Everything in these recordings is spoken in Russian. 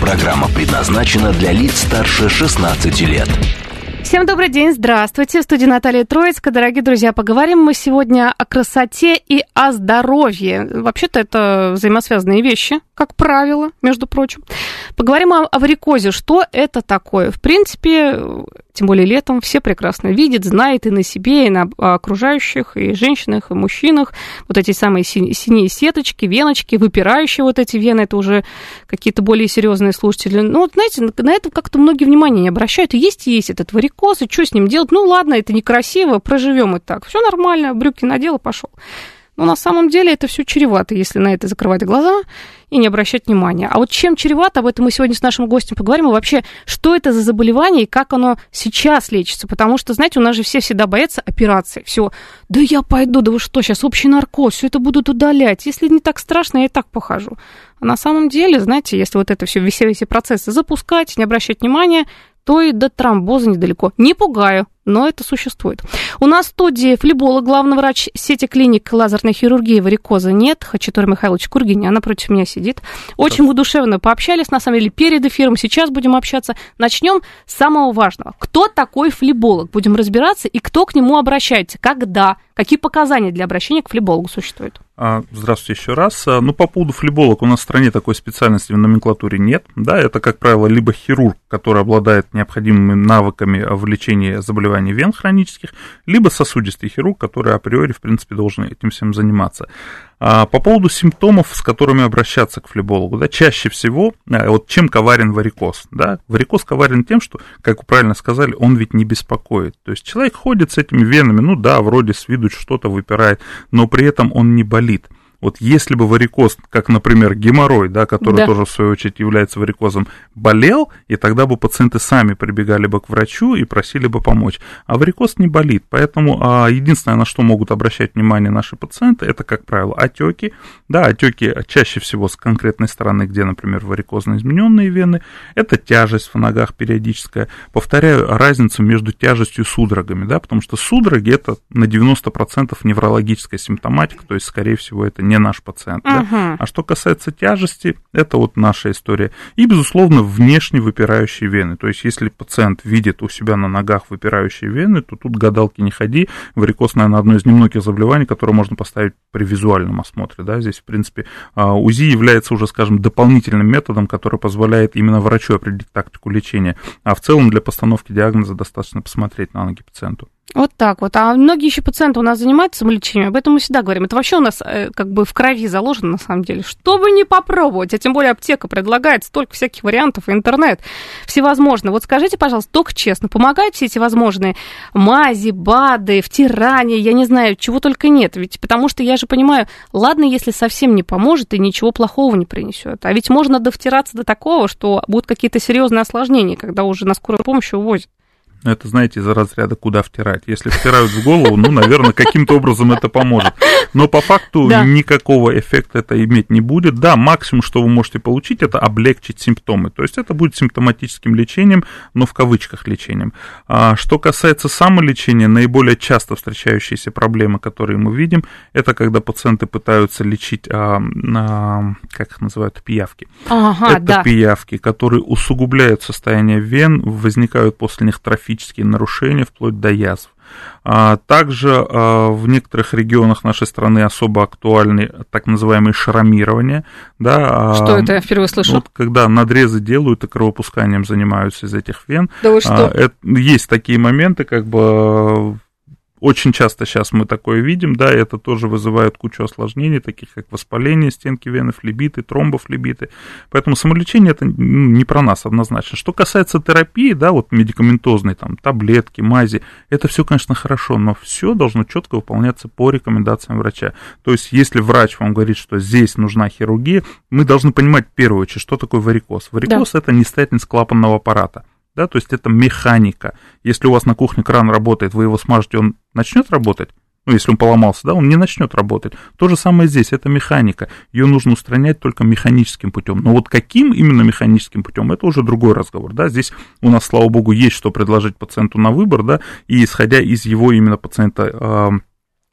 Программа предназначена для лиц старше 16 лет. Всем добрый день, здравствуйте. В студии Наталья Троицкая. Дорогие друзья, поговорим мы сегодня о красоте и о здоровье. Вообще-то это взаимосвязанные вещи, как правило, между прочим. Поговорим о, о варикозе. Что это такое? В принципе, тем более летом, все прекрасно видят, знают и на себе, и на окружающих, и женщинах, и мужчинах. Вот эти самые синие сеточки, веночки, выпирающие вот эти вены, это уже какие-то более серьезные слушатели. Ну, вот, знаете, на это как-то многие внимания не обращают. Есть и есть этот варикоз, и что с ним делать? Ну, ладно, это некрасиво, проживем и так. Все нормально, брюки надел и пошел. Но на самом деле это все чревато, если на это закрывать глаза и не обращать внимания. А вот чем чревато, об этом мы сегодня с нашим гостем поговорим, и вообще, что это за заболевание и как оно сейчас лечится. Потому что, знаете, у нас же все всегда боятся операции. Все, да я пойду, да вы что, сейчас общий наркоз, все это будут удалять. Если не так страшно, я и так похожу. А на самом деле, знаете, если вот это все, все эти процессы запускать, не обращать внимания, то и до тромбоза недалеко. Не пугаю, но это существует. У нас в студии флеболог, главный врач сети клиник лазерной хирургии варикоза нет, Хачатур Михайлович Кургинян напротив меня сидит. Очень удушевно пообщались, на самом деле, перед эфиром, сейчас будем общаться. Начнем с самого важного. Кто такой флеболог? Будем разбираться, и кто к нему обращается, когда, какие показания для обращения к флебологу существуют? А, здравствуйте еще раз. А, ну, по поводу флеболог, у нас в стране такой специальности в номенклатуре нет. Да, это, как правило, либо хирург, который обладает необходимыми навыками в лечении заболеваний вен хронических, либо сосудистый хирург, который априори, в принципе, должен этим всем заниматься. А, по поводу симптомов, с которыми обращаться к флебологу, да, чаще всего, вот чем коварен варикоз, да, варикоз коварен тем, что, как вы правильно сказали, он ведь не беспокоит, то есть человек ходит с этими венами, ну да, вроде с виду что-то выпирает, но при этом он не болит, вот если бы варикоз, как, например, геморрой, да, который да. тоже, в свою очередь, является варикозом, болел, и тогда бы пациенты сами прибегали бы к врачу и просили бы помочь. А варикоз не болит, поэтому а, единственное, на что могут обращать внимание наши пациенты, это, как правило, отеки. Да, отеки чаще всего с конкретной стороны, где, например, варикозно измененные вены. Это тяжесть в ногах периодическая. Повторяю, разницу между тяжестью и судорогами, да, потому что судороги это на 90% неврологическая симптоматика, то есть, скорее всего, это не наш пациент. Uh-huh. Да? А что касается тяжести, это вот наша история. И, безусловно, внешне выпирающие вены. То есть, если пациент видит у себя на ногах выпирающие вены, то тут гадалки не ходи. Варикоз, наверное, одно из немногих заболеваний, которое можно поставить при визуальном осмотре. Да? Здесь, в принципе, а, УЗИ является уже, скажем, дополнительным методом, который позволяет именно врачу определить тактику лечения. А в целом для постановки диагноза достаточно посмотреть на ноги пациенту. Вот так вот. А многие еще пациенты у нас занимаются самолечением, об этом мы всегда говорим. Это вообще у нас э, как бы в крови заложено на самом деле. Чтобы не попробовать, а тем более аптека предлагает столько всяких вариантов, интернет, всевозможно. Вот скажите, пожалуйста, только честно, помогают все эти возможные мази, БАДы, втирания, я не знаю, чего только нет. Ведь потому что я же понимаю, ладно, если совсем не поможет и ничего плохого не принесет. А ведь можно довтираться до такого, что будут какие-то серьезные осложнения, когда уже на скорую помощь увозят. Это, знаете, из-за разряда куда втирать. Если втирают в голову, ну, наверное, каким-то образом это поможет. Но по факту да. никакого эффекта это иметь не будет. Да, максимум, что вы можете получить, это облегчить симптомы. То есть это будет симптоматическим лечением, но в кавычках лечением. А что касается самолечения, наиболее часто встречающиеся проблемы, которые мы видим, это когда пациенты пытаются лечить, а, а, как их называют, пиявки. Ага, это да. пиявки, которые усугубляют состояние вен, возникают после них трофи специфические нарушения вплоть до язв. А, также а, в некоторых регионах нашей страны особо актуальны так называемые шрамирования. Да, а, что это? Я впервые слышу. Вот, когда надрезы делают и кровопусканием занимаются из этих вен. Да вы что? Это, есть такие моменты, как бы очень часто сейчас мы такое видим, да, и это тоже вызывает кучу осложнений, таких как воспаление стенки вены, флебиты, тромбофлебиты. Поэтому самолечение это не про нас однозначно. Что касается терапии, да, вот медикаментозной, там, таблетки, мази, это все, конечно, хорошо, но все должно четко выполняться по рекомендациям врача. То есть, если врач вам говорит, что здесь нужна хирургия, мы должны понимать в первую очередь, что такое варикоз. Варикоз да. это нестатность клапанного аппарата. Да, то есть это механика. Если у вас на кухне кран работает, вы его смажете, он начнет работать? ну, если он поломался, да, он не начнет работать. То же самое здесь, это механика. Ее нужно устранять только механическим путем. Но вот каким именно механическим путем, это уже другой разговор, да. Здесь у нас, слава богу, есть что предложить пациенту на выбор, да, и исходя из его именно пациента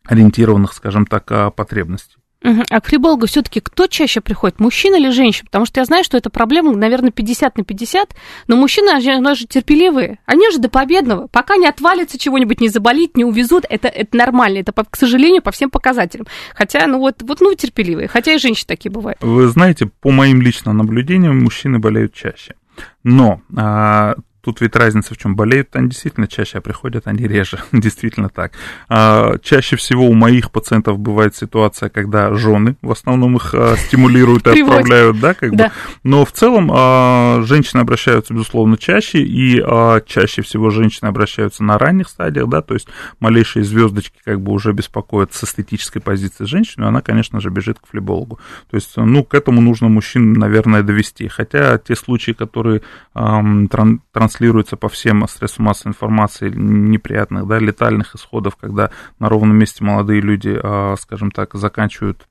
ориентированных, скажем так, а, потребностей. А к фрибологу все-таки кто чаще приходит, мужчина или женщина? Потому что я знаю, что эта проблема, наверное, 50 на 50, но мужчины, они же терпеливые, они же до победного. Пока не отвалится чего-нибудь, не заболит, не увезут, это, это нормально, это, к сожалению, по всем показателям. Хотя, ну вот, вот, ну, терпеливые, хотя и женщины такие бывают. Вы знаете, по моим личным наблюдениям, мужчины болеют чаще. Но а, Тут ведь разница в чем. Болеют они действительно чаще, а приходят они реже. действительно так. А, чаще всего у моих пациентов бывает ситуация, когда жены в основном их а, стимулируют и отправляют, да, как бы. Но в целом а, женщины обращаются, безусловно, чаще, и а, чаще всего женщины обращаются на ранних стадиях, да, то есть малейшие звездочки как бы уже беспокоят с эстетической позиции женщины, она, конечно же, бежит к флебологу. То есть, ну, к этому нужно мужчин, наверное, довести. Хотя те случаи, которые эм, транслируют транслируется по всем средствам массовой информации неприятных, да, летальных исходов, когда на ровном месте молодые люди, а, скажем так, заканчивают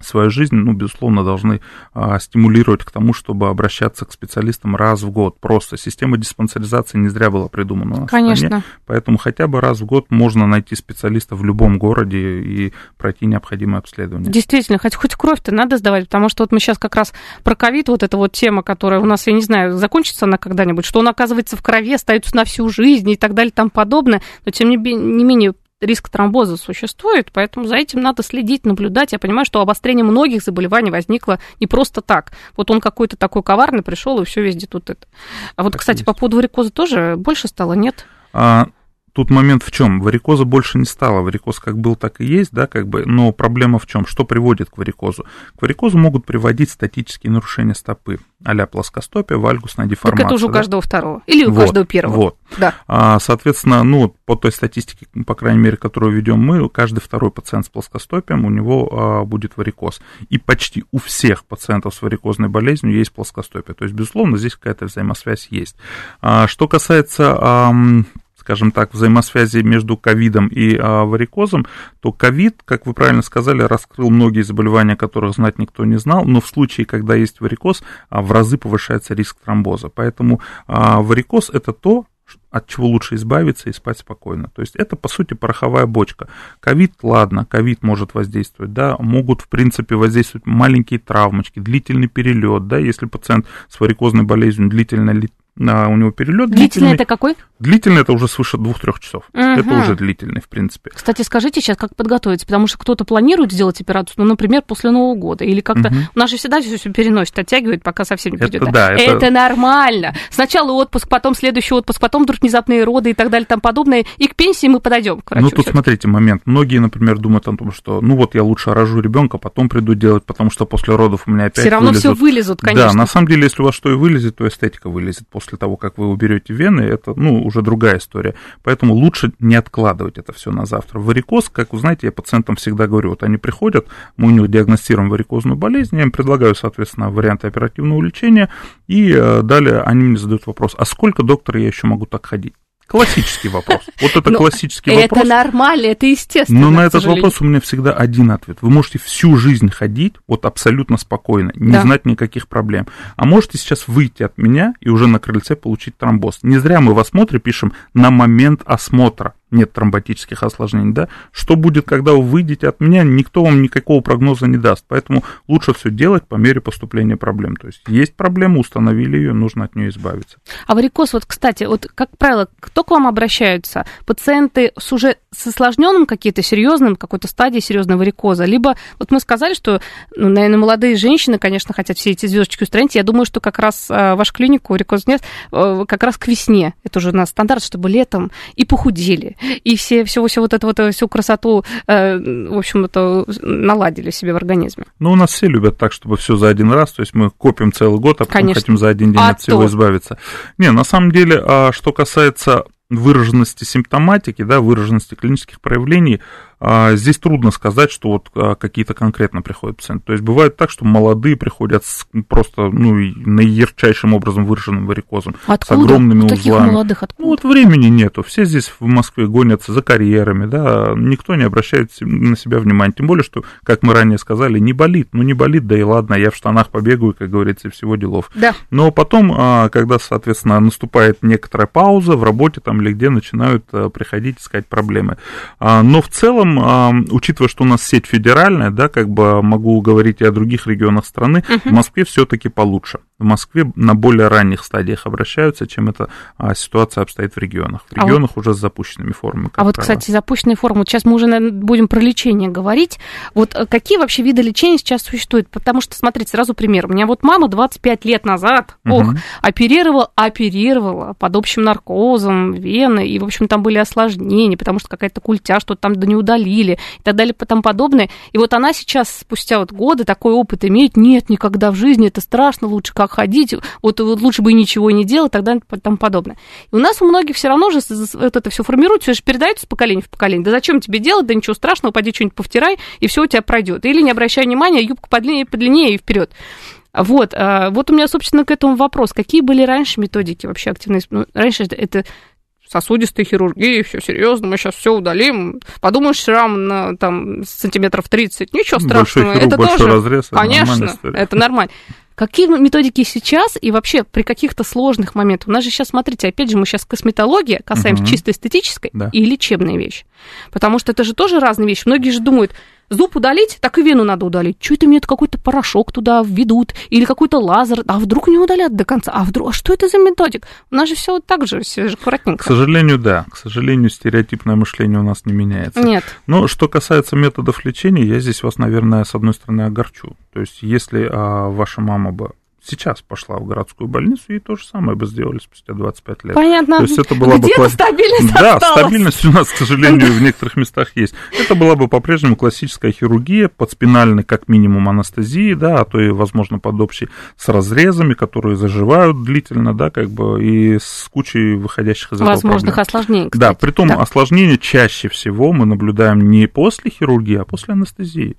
свою жизнь, ну, безусловно, должны а, стимулировать к тому, чтобы обращаться к специалистам раз в год. Просто система диспансеризации не зря была придумана у нас Конечно. в стране, поэтому хотя бы раз в год можно найти специалиста в любом городе и пройти необходимое обследование. Действительно, хоть, хоть кровь-то надо сдавать, потому что вот мы сейчас как раз про ковид, вот эта вот тема, которая у нас, я не знаю, закончится она когда-нибудь, что он оказывается в крови, остается на всю жизнь и так далее и тому подобное, но тем не, не менее риск тромбоза существует, поэтому за этим надо следить, наблюдать. Я понимаю, что обострение многих заболеваний возникло не просто так. Вот он какой-то такой коварный пришел, и все везде тут это. А вот, так кстати, есть. по поводу варикоза тоже больше стало, нет? А, Тут момент в чем? Варикоза больше не стало. Варикоз как был, так и есть, да, как бы. Но проблема в чем? Что приводит к варикозу? К варикозу могут приводить статические нарушения стопы, а-ля плоскостопия, вальгусная деформация. Так это уже у каждого второго или у вот, каждого первого. Вот. Да. А, соответственно, ну, по той статистике, по крайней мере, которую ведем мы, каждый второй пациент с плоскостопием, у него а, будет варикоз. И почти у всех пациентов с варикозной болезнью есть плоскостопие. То есть, безусловно, здесь какая-то взаимосвязь есть. А, что касается а, скажем так, взаимосвязи между ковидом и а, варикозом, то ковид, как вы правильно сказали, раскрыл многие заболевания, которых знать никто не знал, но в случае, когда есть варикоз, а, в разы повышается риск тромбоза. Поэтому а, варикоз это то, от чего лучше избавиться и спать спокойно. То есть это, по сути, пороховая бочка. Ковид, ладно, ковид может воздействовать, да, могут, в принципе, воздействовать маленькие травмочки, длительный перелет, да, если пациент с варикозной болезнью длительно у него перелет. Длительный, длительный это какой? Длительный это уже свыше двух-трех часов. Угу. Это уже длительный, в принципе. Кстати, скажите сейчас, как подготовиться, потому что кто-то планирует сделать операцию, ну, например, после Нового года, или как-то... Угу. У нас же всегда все, все переносит, оттягивает, пока совсем не придет. Это, да, это... это нормально. Сначала отпуск, потом следующий отпуск, потом вдруг внезапные роды и так далее, там подобное. И к пенсии мы подойдем к врачу. Ну, тут смотрите, момент. Многие, например, думают о том, что, ну, вот я лучше рожу ребенка, потом приду делать, потому что после родов у меня опять Все равно вылезут. все вылезут, конечно. Да, на самом деле, если у вас что и вылезет, то эстетика вылезет после того, как вы уберете берете вены, это, ну, уже другая история. Поэтому лучше не откладывать это все на завтра. Варикоз, как вы знаете, я пациентам всегда говорю, вот они приходят, мы у них диагностируем варикозную болезнь, я им предлагаю, соответственно, варианты оперативного лечения, и э, далее они мне задают вопрос, а сколько, доктор, я еще могу так ходить? Классический вопрос. Вот это Но классический это вопрос. Это нормально, это естественно. Но на этот вопрос у меня всегда один ответ. Вы можете всю жизнь ходить вот абсолютно спокойно, не да. знать никаких проблем. А можете сейчас выйти от меня и уже на крыльце получить тромбоз. Не зря мы в осмотре пишем на момент осмотра нет тромботических осложнений, да, что будет, когда вы выйдете от меня, никто вам никакого прогноза не даст, поэтому лучше все делать по мере поступления проблем, то есть есть проблема, установили ее, нужно от нее избавиться. А варикоз, вот, кстати, вот, как правило, кто к вам обращаются? Пациенты с уже с осложненным каким-то серьезным, какой-то стадией серьезного варикоза, либо, вот мы сказали, что, ну, наверное, молодые женщины, конечно, хотят все эти звездочки устранить, я думаю, что как раз э, вашу клинику варикоз нет, э, как раз к весне, это уже у нас стандарт, чтобы летом и похудели, и все, все, все вот это вот, э, всю красоту, э, в общем, это наладили себе в организме. Ну, у нас все любят так, чтобы все за один раз, то есть мы копим целый год, а потом Конечно. хотим за один день а от всего то. избавиться. Не, на самом деле, а что касается выраженности симптоматики, да, выраженности клинических проявлений, здесь трудно сказать, что вот а, какие-то конкретно приходят пациенты. То есть бывает так, что молодые приходят с просто ну, наярчайшим образом выраженным варикозом, Откуда? с огромными У таких узлами. молодых откуда? Ну вот времени нету. Все здесь в Москве гонятся за карьерами, да, никто не обращает на себя внимания. Тем более, что, как мы ранее сказали, не болит. Ну не болит, да и ладно, я в штанах побегаю, как говорится, и всего делов. Да. Но потом, а, когда, соответственно, наступает некоторая пауза в работе там или где начинают а, приходить искать проблемы. А, Но в целом, а, учитывая, что у нас сеть федеральная, да, как бы могу говорить и о других регионах страны, в Москве все-таки получше. В Москве на более ранних стадиях обращаются, чем эта а, ситуация обстоит в регионах. В А вот- регионах уже с запущенными формами. А вот, правило. кстати, запущенные формы, сейчас мы уже наверное, будем про лечение говорить. Вот э, какие вообще виды лечения сейчас существуют? Потому что, смотрите, сразу пример. У меня вот мама 25 лет назад, ох, Мгм. оперировала, оперировала под общим наркозом вены, и, в общем, там были осложнения, потому что какая-то культя, что-то там да не удалили и так далее, и тому подобное. И вот она сейчас, спустя вот годы, такой опыт имеет, нет, никогда в жизни, это страшно, лучше как ходить, вот, вот лучше бы и ничего не делать, и так далее, и тому подобное. И у нас у многих все равно же вот это все формируется, все же передается с поколения в поколение. Да зачем тебе делать, да ничего страшного, пойди что-нибудь повтирай, и все у тебя пройдет. Или не обращай внимания, юбка подлиннее, подлиннее и вперед. Вот, а, вот у меня, собственно, к этому вопрос. Какие были раньше методики вообще активной? Ну, раньше это, сосудистая хирургия, все серьезно, мы сейчас все удалим. Подумаешь, шрам на там сантиметров 30, ничего Большой страшного. хирург, это большой тоже, разрез, это конечно, это нормально. Какие методики сейчас и вообще при каких-то сложных моментах? У нас же сейчас, смотрите, опять же, мы сейчас косметология касаемся Мгм. чисто эстетической Да. и лечебной вещи. Потому что это же тоже разные вещи. Многие же думают, зуб удалить, так и вену надо удалить. Что это мне какой-то порошок туда введут или какой-то лазер, а вдруг не удалят до конца, а вдруг, а что это за методик? У нас же все так же, все же К аккуратненько. сожалению, да. К сожалению, стереотипное мышление у нас не меняется. Нет. Но что касается методов лечения, я здесь вас, наверное, с одной стороны огорчу. То есть, если а, ваша мама бы сейчас пошла в городскую больницу, ей то же самое бы сделали спустя 25 лет. Понятно. То есть это была бы Где-то класс- стабильность Да, осталась. стабильность у нас, к сожалению, в некоторых местах есть. Это была бы по-прежнему классическая хирургия, подспинальной как минимум анестезии, да, а то и, возможно, под общей с разрезами, которые заживают длительно, да, как бы, и с кучей выходящих из этого Возможных проблем. осложнений, Да, кстати. при том Да. осложнения чаще всего мы наблюдаем не после хирургии, а после анестезии.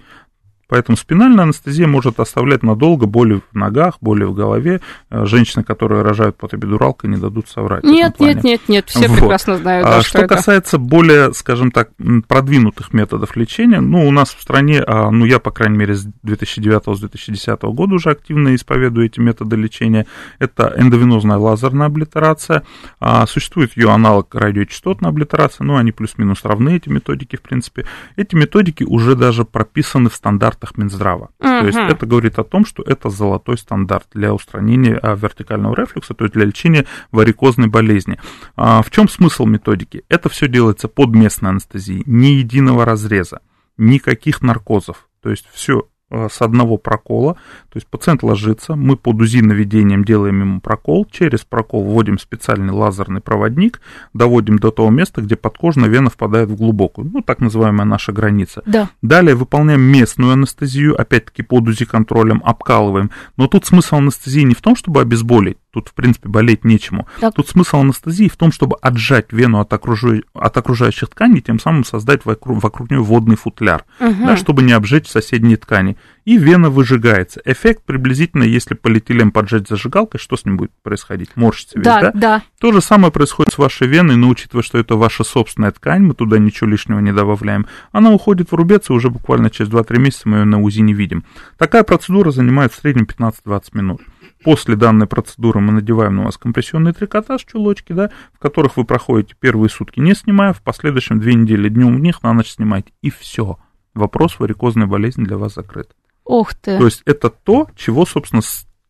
Поэтому спинальная анестезия может оставлять надолго боли в ногах, боли в голове. Э, Женщины, которые рожают под эпидуралкой, не дадут соврать. Нет, нет, нет, нет, все Вот. прекрасно знают, да, что, что это. касается более, скажем так, продвинутых методов лечения, ну, у нас в стране, а, ну, я, по крайней мере, с 2009-2010 года уже активно исповедую эти методы лечения. Это эндовенозная лазерная облитерация. А, Существует ее аналог радиочастотная облитерация, ну, они плюс-минус равны, эти методики, в принципе. Эти методики уже даже прописаны в стандартах Минздрава. То есть это говорит о том, что это золотой стандарт для устранения а, вертикального рефлюкса, то есть для лечения варикозной болезни. А, В чем смысл методики? Это все делается под местной анестезией, ни единого разреза, никаких наркозов. То есть все с одного прокола, то есть пациент ложится, мы под УЗИ наведением делаем ему прокол, через прокол вводим специальный лазерный проводник, доводим до того места, где подкожная вена впадает в глубокую, ну, так называемая наша граница. Да. Далее выполняем местную анестезию, опять-таки под УЗИ контролем обкалываем. Но тут смысл анестезии не в том, чтобы обезболить, тут, в принципе, болеть нечему. Так. Тут смысл анестезии в том, чтобы отжать вену от, окружи- от окружающих тканей, тем самым создать вокруг, вокруг нее водный футляр, Мгм. да, чтобы не обжечь соседние ткани. И вена выжигается. Эффект приблизительно, если полиэтилен поджать зажигалкой, что с ним будет происходить? Морщится весь, Да, да? да. То же самое происходит с вашей веной, но учитывая, что это ваша собственная ткань, мы туда ничего лишнего не добавляем, она уходит в рубец, и уже буквально через 2-3 месяца мы ее на УЗИ не видим. Такая процедура занимает в среднем 15-20 минут. После данной процедуры мы надеваем на вас компрессионный трикотаж, чулочки, да, в которых вы проходите первые сутки не снимая, в последующем две недели днем в них на ночь снимаете. И все. Вопрос варикозной болезни для вас закрыт. Ух ты. То есть это то, чего, собственно,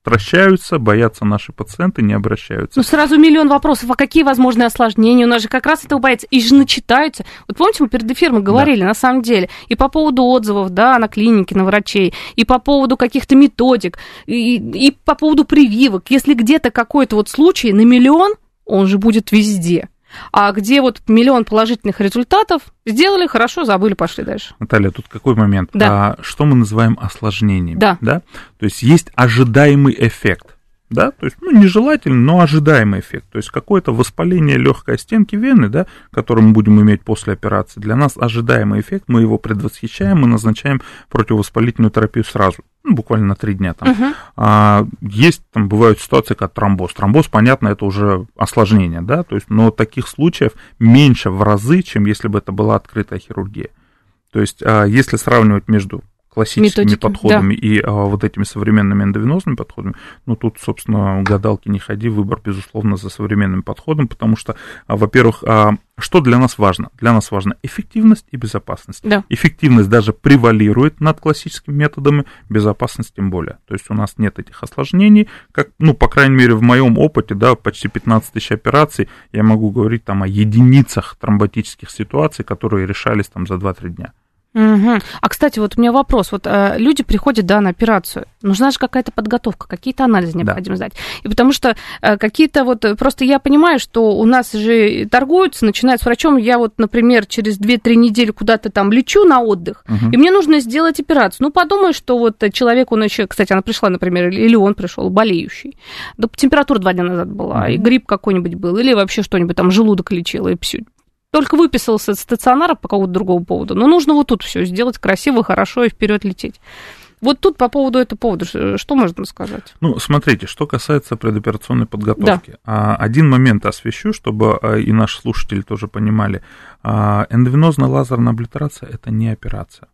стращаются, боятся наши пациенты, не обращаются. Ну, сразу миллион вопросов, а какие возможные осложнения? У нас же как раз этого боятся. И же начитаются. Вот помните, мы перед эфиром говорили, на самом деле, и по поводу отзывов, да, на клинике, на врачей, и по поводу каких-то методик, и, и по поводу прививок. Если где-то какой-то вот случай на миллион, он же будет везде. А где вот миллион положительных результатов, сделали, хорошо, забыли, пошли дальше. Наталья, тут какой момент? Да. А, что мы называем осложнениями? Да. То есть есть ожидаемый эффект. да, то есть, ну, нежелательный, но ожидаемый эффект, то есть какое-то воспаление легкой стенки вены, да, которое мы будем иметь после операции, для нас ожидаемый эффект, мы его предвосхищаем, мы назначаем противовоспалительную терапию сразу, ну, буквально на три дня там. Uh-huh. А, есть там бывают ситуации, как тромбоз. Тромбоз, понятно, это уже осложнение, да, то есть, но таких случаев меньше в разы, чем если бы это была открытая хирургия. То есть, а, если сравнивать между классическими Методики, подходами да. и а, вот этими современными эндовенозными подходами, ну тут, собственно, гадалки не ходи, выбор, безусловно, за современным подходом, потому что, а, во-первых, а, что для нас важно? Для нас важна эффективность и безопасность. Да. Эффективность даже превалирует над классическими методами, безопасность тем более. То есть у нас нет этих осложнений, как, ну, по крайней мере, в моем опыте, да, почти 15 тысяч операций, я могу говорить там о единицах тромботических ситуаций, которые решались там за 2-3 дня. Угу. А, кстати, вот у меня вопрос. Вот э, люди приходят, да, на операцию. Нужна же какая-то подготовка, какие-то анализы необходимо да. сдать. И потому что э, какие-то вот... Просто я понимаю, что у нас же торгуются, начинают с врачом. Я вот, например, через 2-3 недели куда-то там лечу на отдых, угу. и мне нужно сделать операцию. Ну, подумай, что вот человек, он еще... Кстати, она пришла, например, или он пришел, болеющий. Да, температура два дня назад была, угу. и грипп какой-нибудь был, или вообще что-нибудь там, желудок лечил, и все только выписался из стационара по какому-то другому поводу, но нужно вот тут все сделать красиво, хорошо и вперед лететь. Вот тут по поводу этого повода, что можно сказать? Ну, смотрите, что касается предоперационной подготовки. Да. Один момент освещу, чтобы а, и наши слушатели тоже понимали. А, эндовенозная лазерная облитерация – это не операция.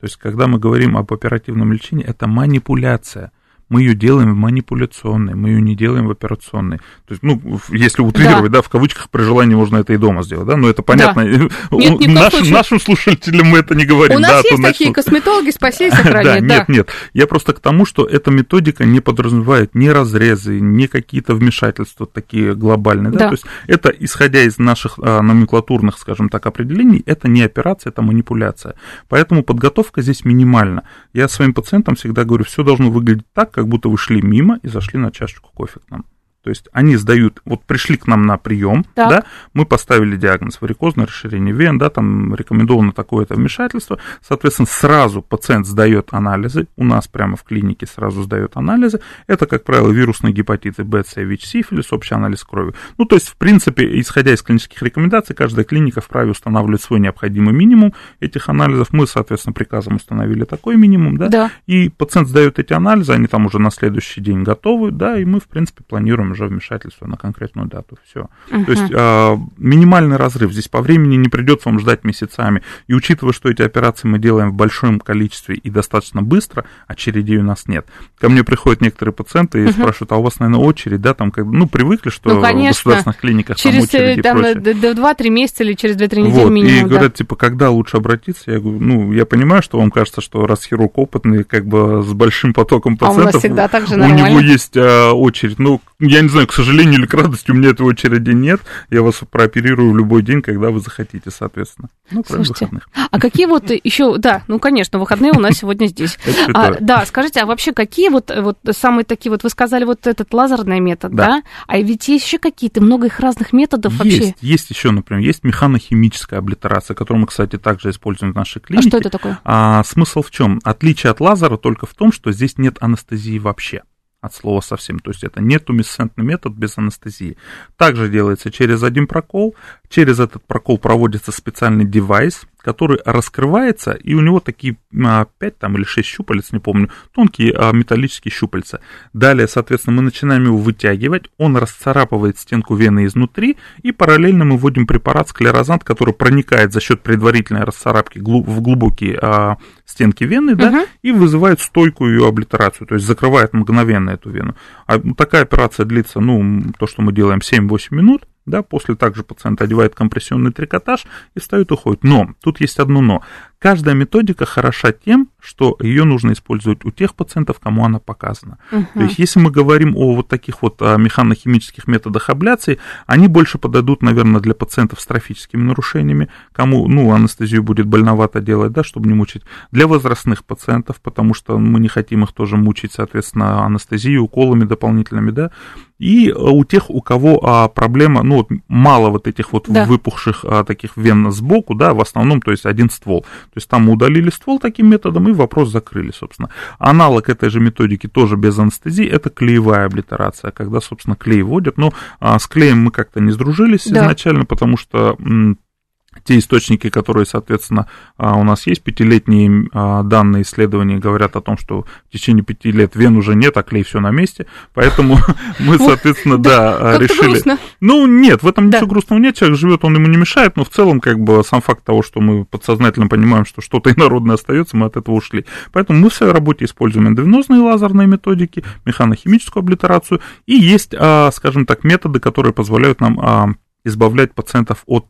То есть, когда мы говорим об оперативном лечении, это манипуляция – мы ее делаем в манипуляционной, мы ее не делаем в операционной. То есть, ну, если утрировать, да. да, в кавычках, при желании можно это и дома сделать, да, но это понятно. Да. Нет, нашим, нашим слушателям мы это не говорим. У нас да, есть такие начнут... косметологи, спаси и сохрани. да, нет, нет. Я просто к тому, что эта методика не подразумевает ни разрезы, ни какие-то вмешательства такие глобальные. Да? Да. То есть это, исходя из наших а, номенклатурных, скажем так, определений, это не операция, это манипуляция. Поэтому подготовка здесь минимальна. Я своим пациентам всегда говорю, все должно выглядеть так, как будто вы шли мимо и зашли на чашечку кофе к нам. То есть они сдают, вот пришли к нам на прием, да, мы поставили диагноз варикозное расширение вен, да, там рекомендовано такое-то вмешательство, соответственно, сразу пациент сдает анализы, у нас прямо в клинике сразу сдает анализы, это, как правило, вирусные гепатиты Б, С, ВИЧ, сифилис, общий анализ крови. Ну, то есть, в принципе, исходя из клинических рекомендаций, каждая клиника вправе устанавливать свой необходимый минимум этих анализов, мы, соответственно, приказом установили такой минимум, да, да. и пациент сдает эти анализы, они там уже на следующий день готовы, да, и мы, в принципе, планируем уже вмешательство на конкретную дату. Все. Uh-huh. То есть а, минимальный разрыв. Здесь по времени не придется вам ждать месяцами. И учитывая, что эти операции мы делаем в большом количестве и достаточно быстро, очередей у нас нет. Ко мне приходят некоторые пациенты и uh-huh. спрашивают, а у вас, наверное, очередь, да, там как ну, привыкли, что ну, конечно. в государственных клиниках через, там очереди там, и прочее. 2-3 месяца или через 2-3 недели вот, минимум. И да. говорят, типа, когда лучше обратиться? Я говорю, ну, я понимаю, что вам кажется, что раз хирург опытный, как бы с большим потоком пациентов, а у, нас всегда так же у него есть а, очередь. Ну, я не знаю, к сожалению или к радости, у меня этой очереди нет. Я вас прооперирую в любой день, когда вы захотите, соответственно. Ну, кроме Слушайте, выходных. А какие вот еще, да, ну, конечно, выходные у нас сегодня здесь. А, да, скажите, а вообще какие вот, вот самые такие, вот вы сказали, вот этот лазерный метод, да? да? А ведь есть еще какие-то, много их разных методов есть, вообще. Есть еще, например, есть механохимическая облитерация, которую мы, кстати, также используем в нашей клинике. А что это такое? А, смысл в чем? Отличие от лазера только в том, что здесь нет анестезии вообще от слова совсем. То есть это не тумесцентный метод без анестезии. Также делается через один прокол. Через этот прокол проводится специальный девайс, который раскрывается, и у него такие 5 а, там, или 6 щупалец, не помню, тонкие а, металлические щупальца. Далее, соответственно, мы начинаем его вытягивать, он расцарапывает стенку вены изнутри, и параллельно мы вводим препарат склерозант, который проникает за счет предварительной расцарапки в глубокие а, стенки вены, да, угу. и вызывает стойкую ее облитерацию, то есть закрывает мгновенно эту вену. А такая операция длится, ну, то, что мы делаем 7-8 минут, да, после также пациент одевает компрессионный трикотаж и встает и уходит. Но, тут есть одно но. Каждая методика хороша тем, что ее нужно использовать у тех пациентов, кому она показана. Угу. То есть, если мы говорим о вот таких вот а, механохимических методах абляции, они больше подойдут, наверное, для пациентов с трофическими нарушениями, кому, ну, анестезию будет больновато делать, да, чтобы не мучить. Для возрастных пациентов, потому что мы не хотим их тоже мучить, соответственно, анестезией, уколами дополнительными, да. И у тех, у кого а, проблема, ну, вот мало вот этих вот Да. выпухших а, таких вен сбоку, да, в основном, то есть один ствол. То есть там удалили ствол таким методом и вопрос закрыли, собственно. Аналог этой же методики тоже без анестезии, это клеевая облитерация, когда, собственно, клей вводят. Но а, с клеем мы как-то не сдружились Да. изначально, потому что м, те источники, которые, соответственно, а, у нас есть, пятилетние а, данные исследования говорят о том, что в течение пяти лет вен уже нет, а клей все на месте, поэтому мы, соответственно, да, решили... Ну, нет, в этом ничего грустного нет, человек живет, он ему не мешает, но в целом, как бы, сам факт того, что мы подсознательно понимаем, что что-то инородное остается, мы от этого ушли. Поэтому мы в своей работе используем эндовенозные лазерные методики, механохимическую облитерацию, и есть, а, скажем так, методы, которые позволяют нам избавлять пациентов от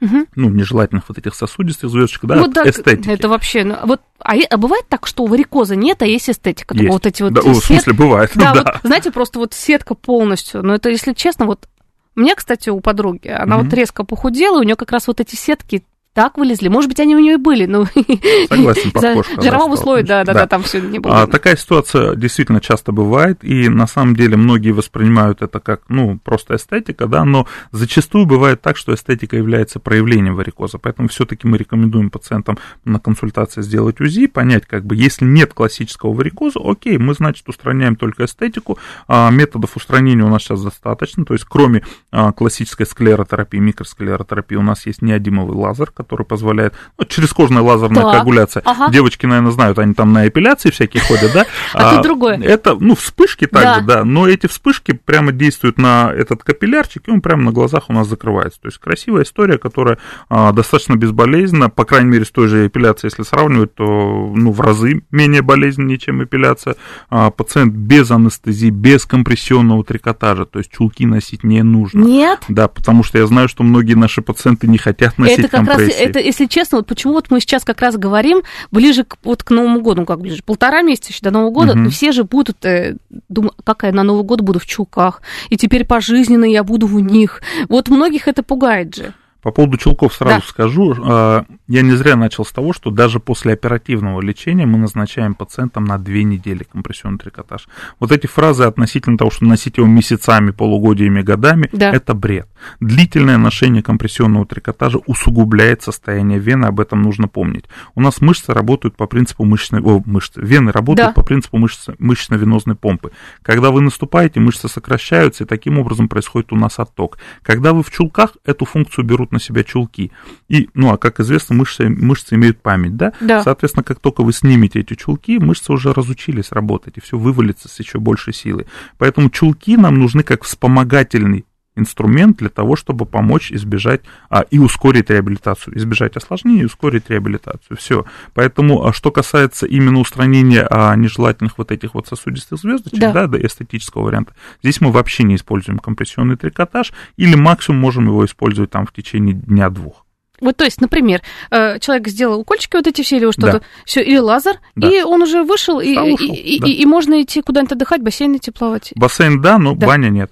Мгм. ну, нежелательных вот этих сосудистых звездочек, да, Вот от так, эстетики. Это вообще, ну, вот, а, а бывает так, что у варикоза нет, а есть эстетика? Только Есть. вот эти вот Да, о, в сет- смысле, бывает, Да, да. вот, знаете, просто вот сетка полностью. Но это, если честно, вот у меня, кстати, у подруги, она Мгм. вот резко похудела, и у нее как раз вот эти сетки так вылезли. Может быть, они у нее и были, но Согласен, подкошка, жирового стала слоя, да, да, да. да, там все не было. А, такая ситуация действительно часто бывает, и на самом деле многие воспринимают это как, ну, просто эстетика, да, но зачастую бывает так, что эстетика является проявлением варикоза, поэтому все-таки мы рекомендуем пациентам на консультации сделать УЗИ, понять, как бы, если нет классического варикоза, окей, мы, значит, устраняем только эстетику, а, методов устранения у нас сейчас достаточно, то есть кроме а, классической склеротерапии, микросклеротерапии, у нас есть неодимовый лазер, который позволяет, ну, черезкожная лазерная Так, коагуляция, ага. девочки, наверное, знают, они там на эпиляции всякие ходят, да? А тут другое. Это, ну, вспышки также, Да. да, но эти вспышки прямо действуют на этот капиллярчик, и он прямо на глазах у нас закрывается. То есть красивая история, которая а, достаточно безболезненна, по крайней мере, с той же эпиляцией, если сравнивать, то, ну, в разы менее болезненнее, чем эпиляция. А, пациент без анестезии, без компрессионного трикотажа, то есть чулки носить не нужно. Нет? Да, потому что я знаю, что многие наши пациенты не хотят носить Это как раз, компрессии. это, если честно, вот почему вот мы сейчас как раз говорим ближе к, вот к Новому году, ну как ближе, полтора месяца еще до Нового года, но все же будут, э, думаю, как я на Новый год буду в чулках, и теперь пожизненно я буду в них. Вот многих это пугает же. По поводу чулков сразу Да. скажу. э, Я не зря начал с того, что даже после оперативного лечения мы назначаем пациентам на две недели компрессионный трикотаж. Вот эти фразы относительно того, что носить его месяцами, полугодиями, годами, Да. это бред. Длительное ношение компрессионного трикотажа усугубляет состояние вены, об этом нужно помнить. У нас мышцы работают по принципу мышечной... О, мышцы. Вены работают Да. по принципу мышечно-венозной помпы. Когда вы наступаете, мышцы сокращаются, и таким образом происходит у нас отток. Когда вы в чулках, эту функцию берут на себя чулки. И, ну, а как известно, мышцы, мышцы имеют память, да? Да. Соответственно, как только вы снимете эти чулки, мышцы уже разучились работать, и все вывалится с еще большей силой. Поэтому чулки нам нужны как вспомогательный инструмент для того, чтобы помочь избежать а, и ускорить реабилитацию, избежать осложнений и ускорить реабилитацию. Все. Поэтому, а, что касается именно устранения а, нежелательных вот этих вот сосудистых звездочек, Да. да, да, эстетического варианта, здесь мы вообще не используем компрессионный трикотаж, или максимум можем его использовать там в течение дня-двух. Вот, то есть, например, э, человек сделал укольчики вот эти все или что-то, Да. все, или лазер, Да. и он уже вышел, и, и- ушел, и- да. и- и можно идти куда-нибудь отдыхать, бассейн идти плавать. Бассейн да, но Да. баня нет.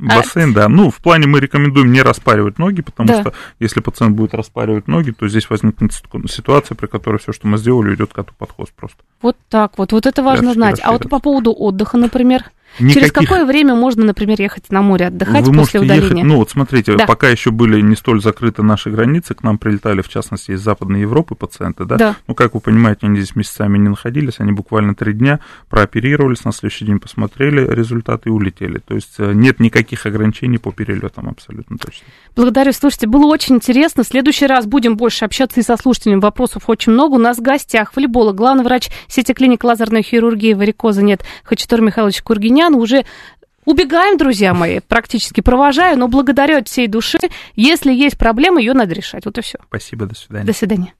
А- Бассейн, да. Ну, в плане мы рекомендуем не распаривать ноги, потому Да. что если пациент будет распаривать ноги, то здесь возникнет ситу- ситуация, при которой все, что мы сделали, уйдет коту под хвост просто. Вот так вот, вот это важно знать. А вот по поводу отдыха, например, через Никаких- какое время можно, например, ехать на море отдыхать Вы после удаления? ехать, ну вот смотрите, Да. пока еще были не столь закрыты наши границы, к нам прилетали, в частности, из Западной Европы пациенты, да? Да. Ну, как вы понимаете, они здесь месяцами не находились, они буквально три дня прооперировались, на следующий день посмотрели результаты и улетели. То есть э, нет никаких ограничений по перелетам абсолютно точно. Благодарю. Слушайте, было очень интересно. В следующий раз будем больше общаться и со слушателями. Вопросов очень много. У нас в гостях фолиболог, главный врач сети клиник лазерной хирургии варикоза нет Хачатур Михайлович Кургинян. Уже убегаем, друзья мои, практически провожаю, но благодарю от всей души. Если есть проблема, ее надо решать. Вот и все. Спасибо, до свидания. До свидания.